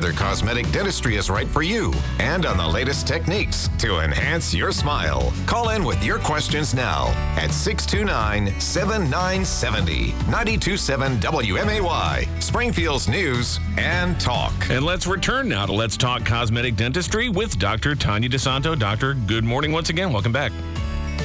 whether cosmetic dentistry is right for you and on the latest techniques to enhance your smile. Call in with your questions now at 629 7970 927 WMAY, Springfield's News and Talk. And let's return now to Let's Talk Cosmetic Dentistry with Dr. Tanya DeSanto. Doctor, good morning once again. Welcome back.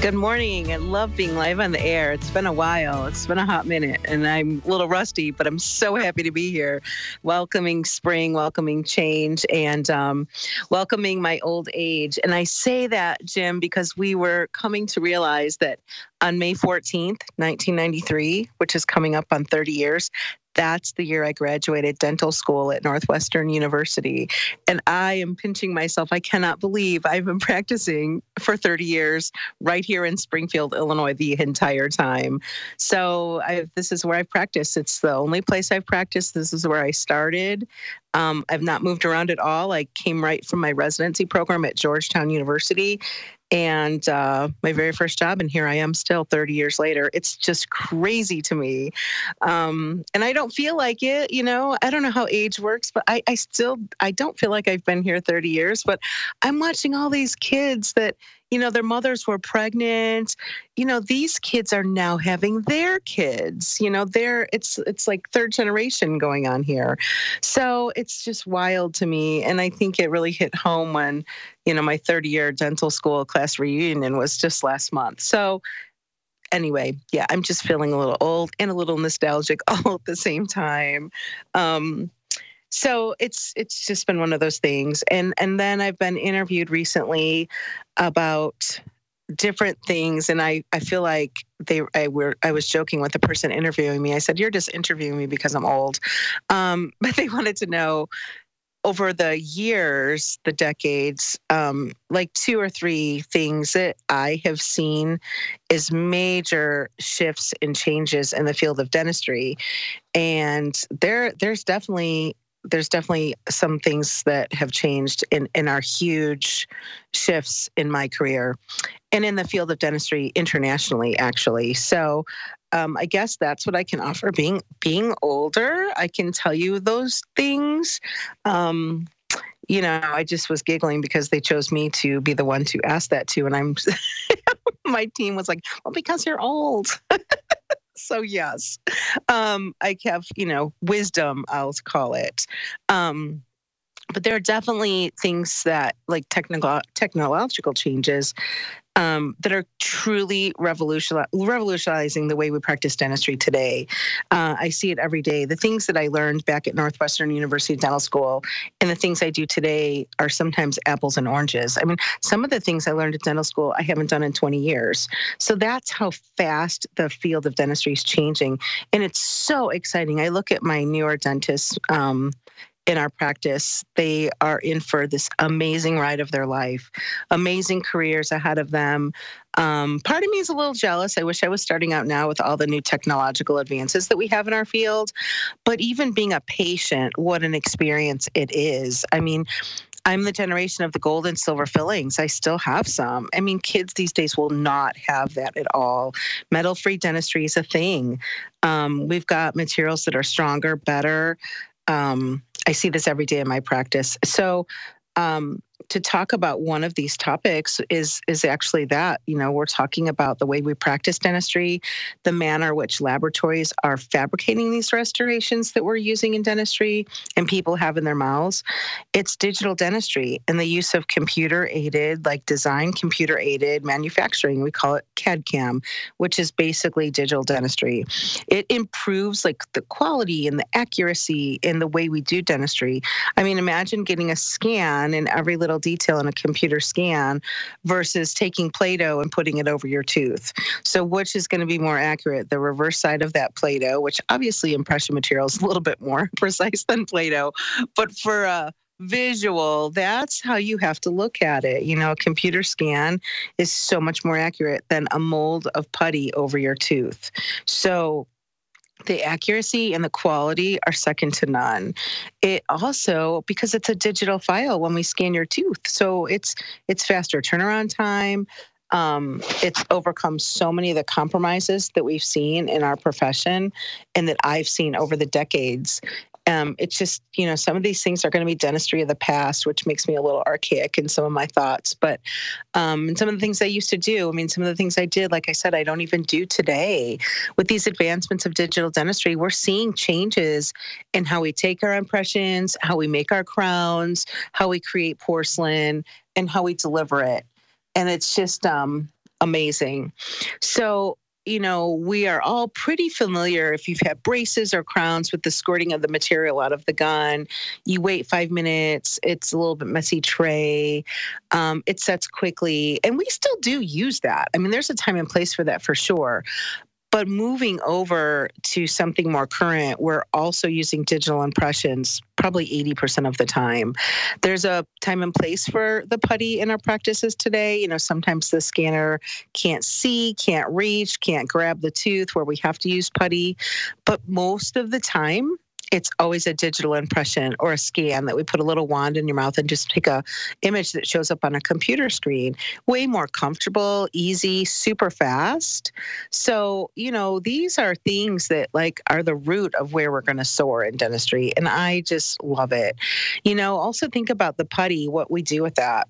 Good morning. I love being live on the air. It's been a while. It's been a hot minute, and I'm a little rusty, but I'm so happy to be here, welcoming spring, welcoming change, and um, welcoming my old age. And I say that, Jim, because we were coming to realize that on May 14th, 1993, which is coming up on 30 years, that's the year I graduated dental school at Northwestern University. And I am pinching myself. I cannot believe I've been practicing for 30 years right here in Springfield, Illinois, the entire time. So I, this is where I've practiced. It's the only place I've practiced. This is where I started. Um, I've not moved around at all. I came right from my residency program at Georgetown University and uh, my very first job and here i am still 30 years later. It's just crazy to me. Um, and i don't feel like it you know? I don't know how age works but I, I still i don't feel like i've been here 30 years but i'm watching all these kids that you know their mothers were pregnant. You know these kids are now having their kids you know they're it's it's like third generation going on here. So it's just wild to me and i think it really hit home when you know my 30 year dental school class reunion was just last month. So anyway yeah i'm just feeling a little old and a little nostalgic all at the same time. Um so it's it's just been one of those things. And and then i've been interviewed recently about different things and i i feel like they i were i was joking with the person interviewing me. I said you're just interviewing me because i'm old. Um, but they wanted to know over the years the decades um, like two or three things that i have seen is major shifts and changes in the field of dentistry. And there there's definitely there's definitely some things that have changed in, in our huge shifts in my career and in the field of dentistry internationally actually. So um, i guess that's what i can offer. Being being older i can tell you those things. Um, you know i just was giggling because they chose me to be the one to ask that to and i'm my team was like well because you're old so yes, um, I have you know wisdom. I'll call it. Um, but there are definitely things that like technical technological changes um, that are truly revolutionizing the way we practice dentistry today. Uh, I see it every day. The things that I learned back at Northwestern University Dental School and the things I do today are sometimes apples and oranges. I mean, some of the things I learned at dental school I haven't done in 20 years. So that's how fast the field of dentistry is changing. And it's so exciting. I look at my newer dentists. Um, in our practice, they are in for this amazing ride of their life, amazing careers ahead of them. Um, part of me is a little jealous. I wish I was starting out now with all the new technological advances that we have in our field. But even being a patient, what an experience it is. I mean, I'm the generation of the gold and silver fillings. I still have some. I mean, kids these days will not have that at all. Metal free dentistry is a thing. Um, we've got materials that are stronger, better. Um, I see this every day in my practice. So, um, to talk about one of these topics is is actually that you know we're talking about the way we practice dentistry the manner which laboratories are fabricating these restorations that we're using in dentistry and people have in their mouths. It's digital dentistry and the use of computer aided like design computer aided manufacturing we call it cad cam which is basically digital dentistry. It improves like the quality and the accuracy in the way we do dentistry. I mean imagine getting a scan in every little detail in a computer scan versus taking Play Doh and putting it over your tooth. So, which is going to be more accurate? The reverse side of that Play Doh, which obviously impression material is a little bit more precise than Play Doh, but for a visual that's how you have to look at it you know a computer scan is so much more accurate than a mold of putty over your tooth so the accuracy and the quality are second to none. It also because it's a digital file when we scan your tooth, so it's it's faster turnaround time. Um, it's overcome so many of the compromises that we've seen in our profession and that I've seen over the decades Um, it's just, you know, some of these things are going to be dentistry of the past, which makes me a little archaic in some of my thoughts. But um, and some of the things I used to do, I mean, some of the things I did, like I said, I don't even do today. With these advancements of digital dentistry, we're seeing changes in how we take our impressions, how we make our crowns, how we create porcelain, and how we deliver it. And it's just um, amazing. So you know, we are all pretty familiar if you've had braces or crowns with the squirting of the material out of the gun. You wait five minutes, it's a little bit messy tray, um, it sets quickly. And we still do use that. I mean, there's a time and place for that for sure. But moving over to something more current, we're also using digital impressions probably 80% of the time. There's a time and place for the putty in our practices today. You know, sometimes the scanner can't see, can't reach, can't grab the tooth where we have to use putty. But most of the time, it's always a digital impression or a scan that we put a little wand in your mouth and just take a image that shows up on a computer screen. Way more comfortable easy super fast. So you know these are things that like are the root of where we're going to soar in dentistry and i just love it. You know also think about the putty what we do with that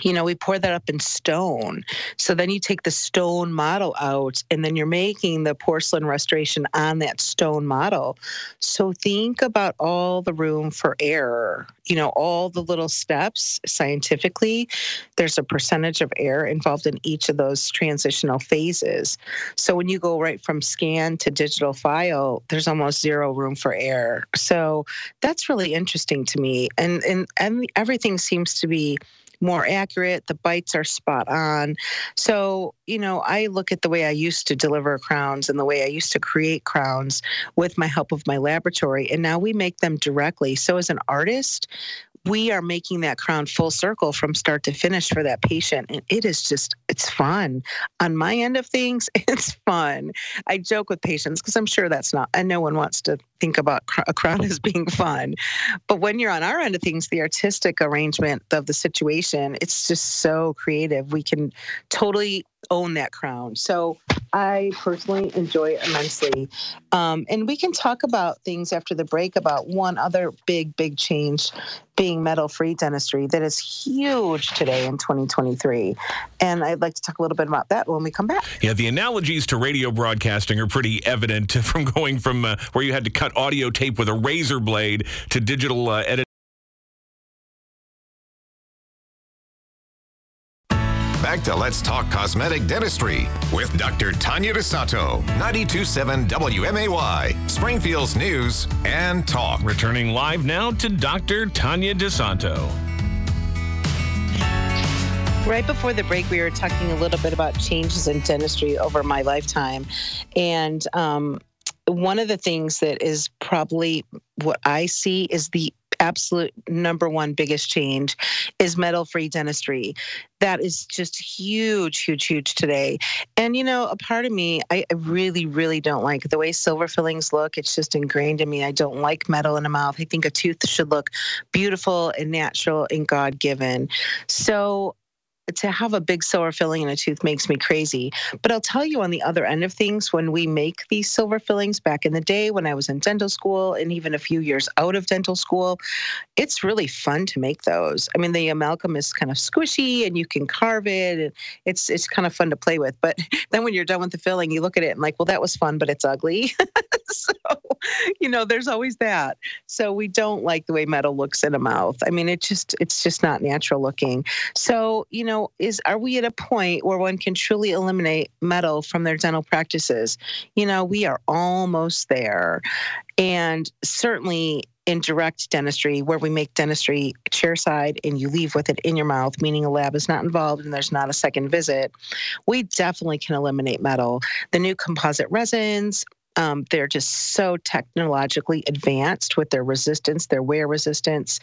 you know, we pour that up in stone. So then you take the stone model out and then you're making the porcelain restoration on that stone model. So think about all the room for error, you know, all the little steps scientifically. There's a percentage of error involved in each of those transitional phases. So when you go right from scan to digital file, there's almost zero room for error. So that's really interesting to me. And and and everything seems to be more accurate. The bites are spot on. So, you know, I look at the way I used to deliver crowns and the way I used to create crowns with my help of my laboratory, and now we make them directly. So, as an artist, we are making that crown full circle from start to finish for that patient and it is just it's fun on my end of things it's fun i joke with patients because i'm sure that's not and no one wants to think about a crown as being fun but when you're on our end of things the artistic arrangement of the situation it's just so creative we can totally own that crown. So I personally enjoy it immensely. Um, and we can talk about things after the break about one other big, big change being metal free dentistry that is huge today in 2023. And I'd like to talk a little bit about that when we come back. Yeah, the analogies to radio broadcasting are pretty evident from going from uh, where you had to cut audio tape with a razor blade to digital uh, editing back to Let's Talk Cosmetic Dentistry with Dr. Tanya DeSanto, 927 WMAY, Springfield's News and Talk. Returning live now to Dr. Tanya DeSanto. Right before the break, we were talking a little bit about changes in dentistry over my lifetime. And um, one of the things that is probably what I see is the absolute number one biggest change is metal free dentistry. That is just huge, huge, huge today. And, you know, a part of me, I really, really don't like the way silver fillings look. It's just ingrained in me. I don't like metal in a mouth. I think a tooth should look beautiful and natural and God given. So to have a big silver filling in a tooth makes me crazy. But I'll tell you on the other end of things, when we make these silver fillings back in the day when I was in dental school and even a few years out of dental school, it's really fun to make those. I mean, the amalgam is kind of squishy and you can carve it and it's it's kind of fun to play with. But then when you're done with the filling, you look at it and like, well, that was fun, but it's ugly. so, you know, there's always that. So we don't like the way metal looks in a mouth. I mean, it just it's just not natural looking. So, you know, is are we at a point where one can truly eliminate metal from their dental practices? You know, we are almost there. And certainly in direct dentistry, where we make dentistry chairside and you leave with it in your mouth, meaning a lab is not involved and there's not a second visit, we definitely can eliminate metal. The new composite resins, um, they're just so technologically advanced with their resistance, their wear resistance.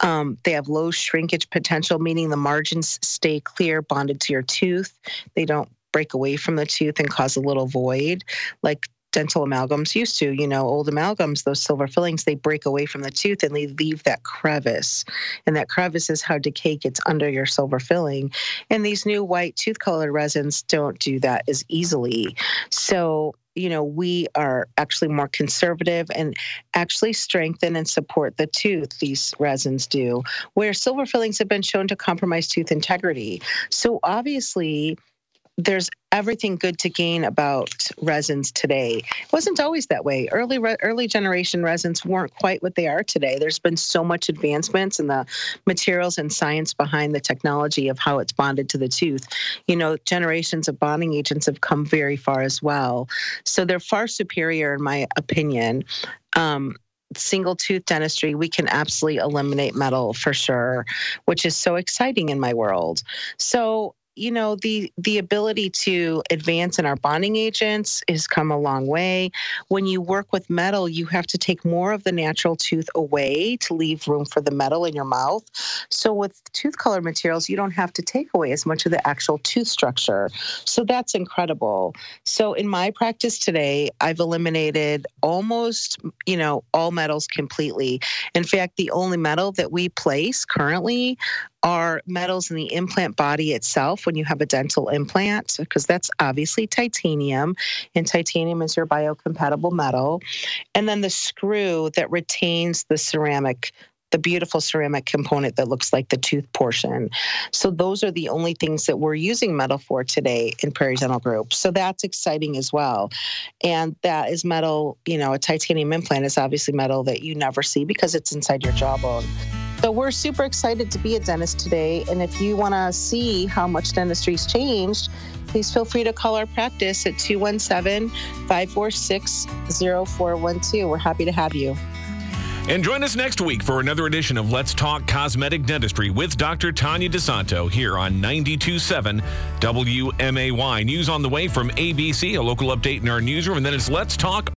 Um, they have low shrinkage potential, meaning the margins stay clear, bonded to your tooth. They don't break away from the tooth and cause a little void like dental amalgams used to. You know, old amalgams, those silver fillings, they break away from the tooth and they leave that crevice. And that crevice is how decay gets under your silver filling. And these new white tooth colored resins don't do that as easily. So, you know, we are actually more conservative and actually strengthen and support the tooth, these resins do, where silver fillings have been shown to compromise tooth integrity. So obviously, there's everything good to gain about resins today. It wasn't always that way. Early early generation resins weren't quite what they are today. There's been so much advancements in the materials and science behind the technology of how it's bonded to the tooth. You know, generations of bonding agents have come very far as well. So they're far superior in my opinion. Um, single tooth dentistry, we can absolutely eliminate metal for sure, which is so exciting in my world. So you know the the ability to advance in our bonding agents has come a long way. When you work with metal you have to take more of the natural tooth away to leave room for the metal in your mouth. So with tooth color materials you don't have to take away as much of the actual tooth structure. So that's incredible. So in my practice today i've eliminated almost you know all metals completely. In fact the only metal that we place currently are metals in the implant body itself when you have a dental implant, because that's obviously titanium, and titanium is your biocompatible metal. And then the screw that retains the ceramic the beautiful ceramic component that looks like the tooth portion. So those are the only things that we're using metal for today in Prairie Dental Group. So that's exciting as well. And that is metal, you know, a titanium implant is obviously metal that you never see because it's inside your jawbone. So we're super excited to be a dentist today. And if you want to see how much dentistry's changed, please feel free to call our practice at 217 546 0412. We're happy to have you. And join us next week for another edition of Let's Talk Cosmetic Dentistry with Dr. Tanya DeSanto here on 92.7 WMAY. News on the way from ABC, a local update in our newsroom, and then it's Let's Talk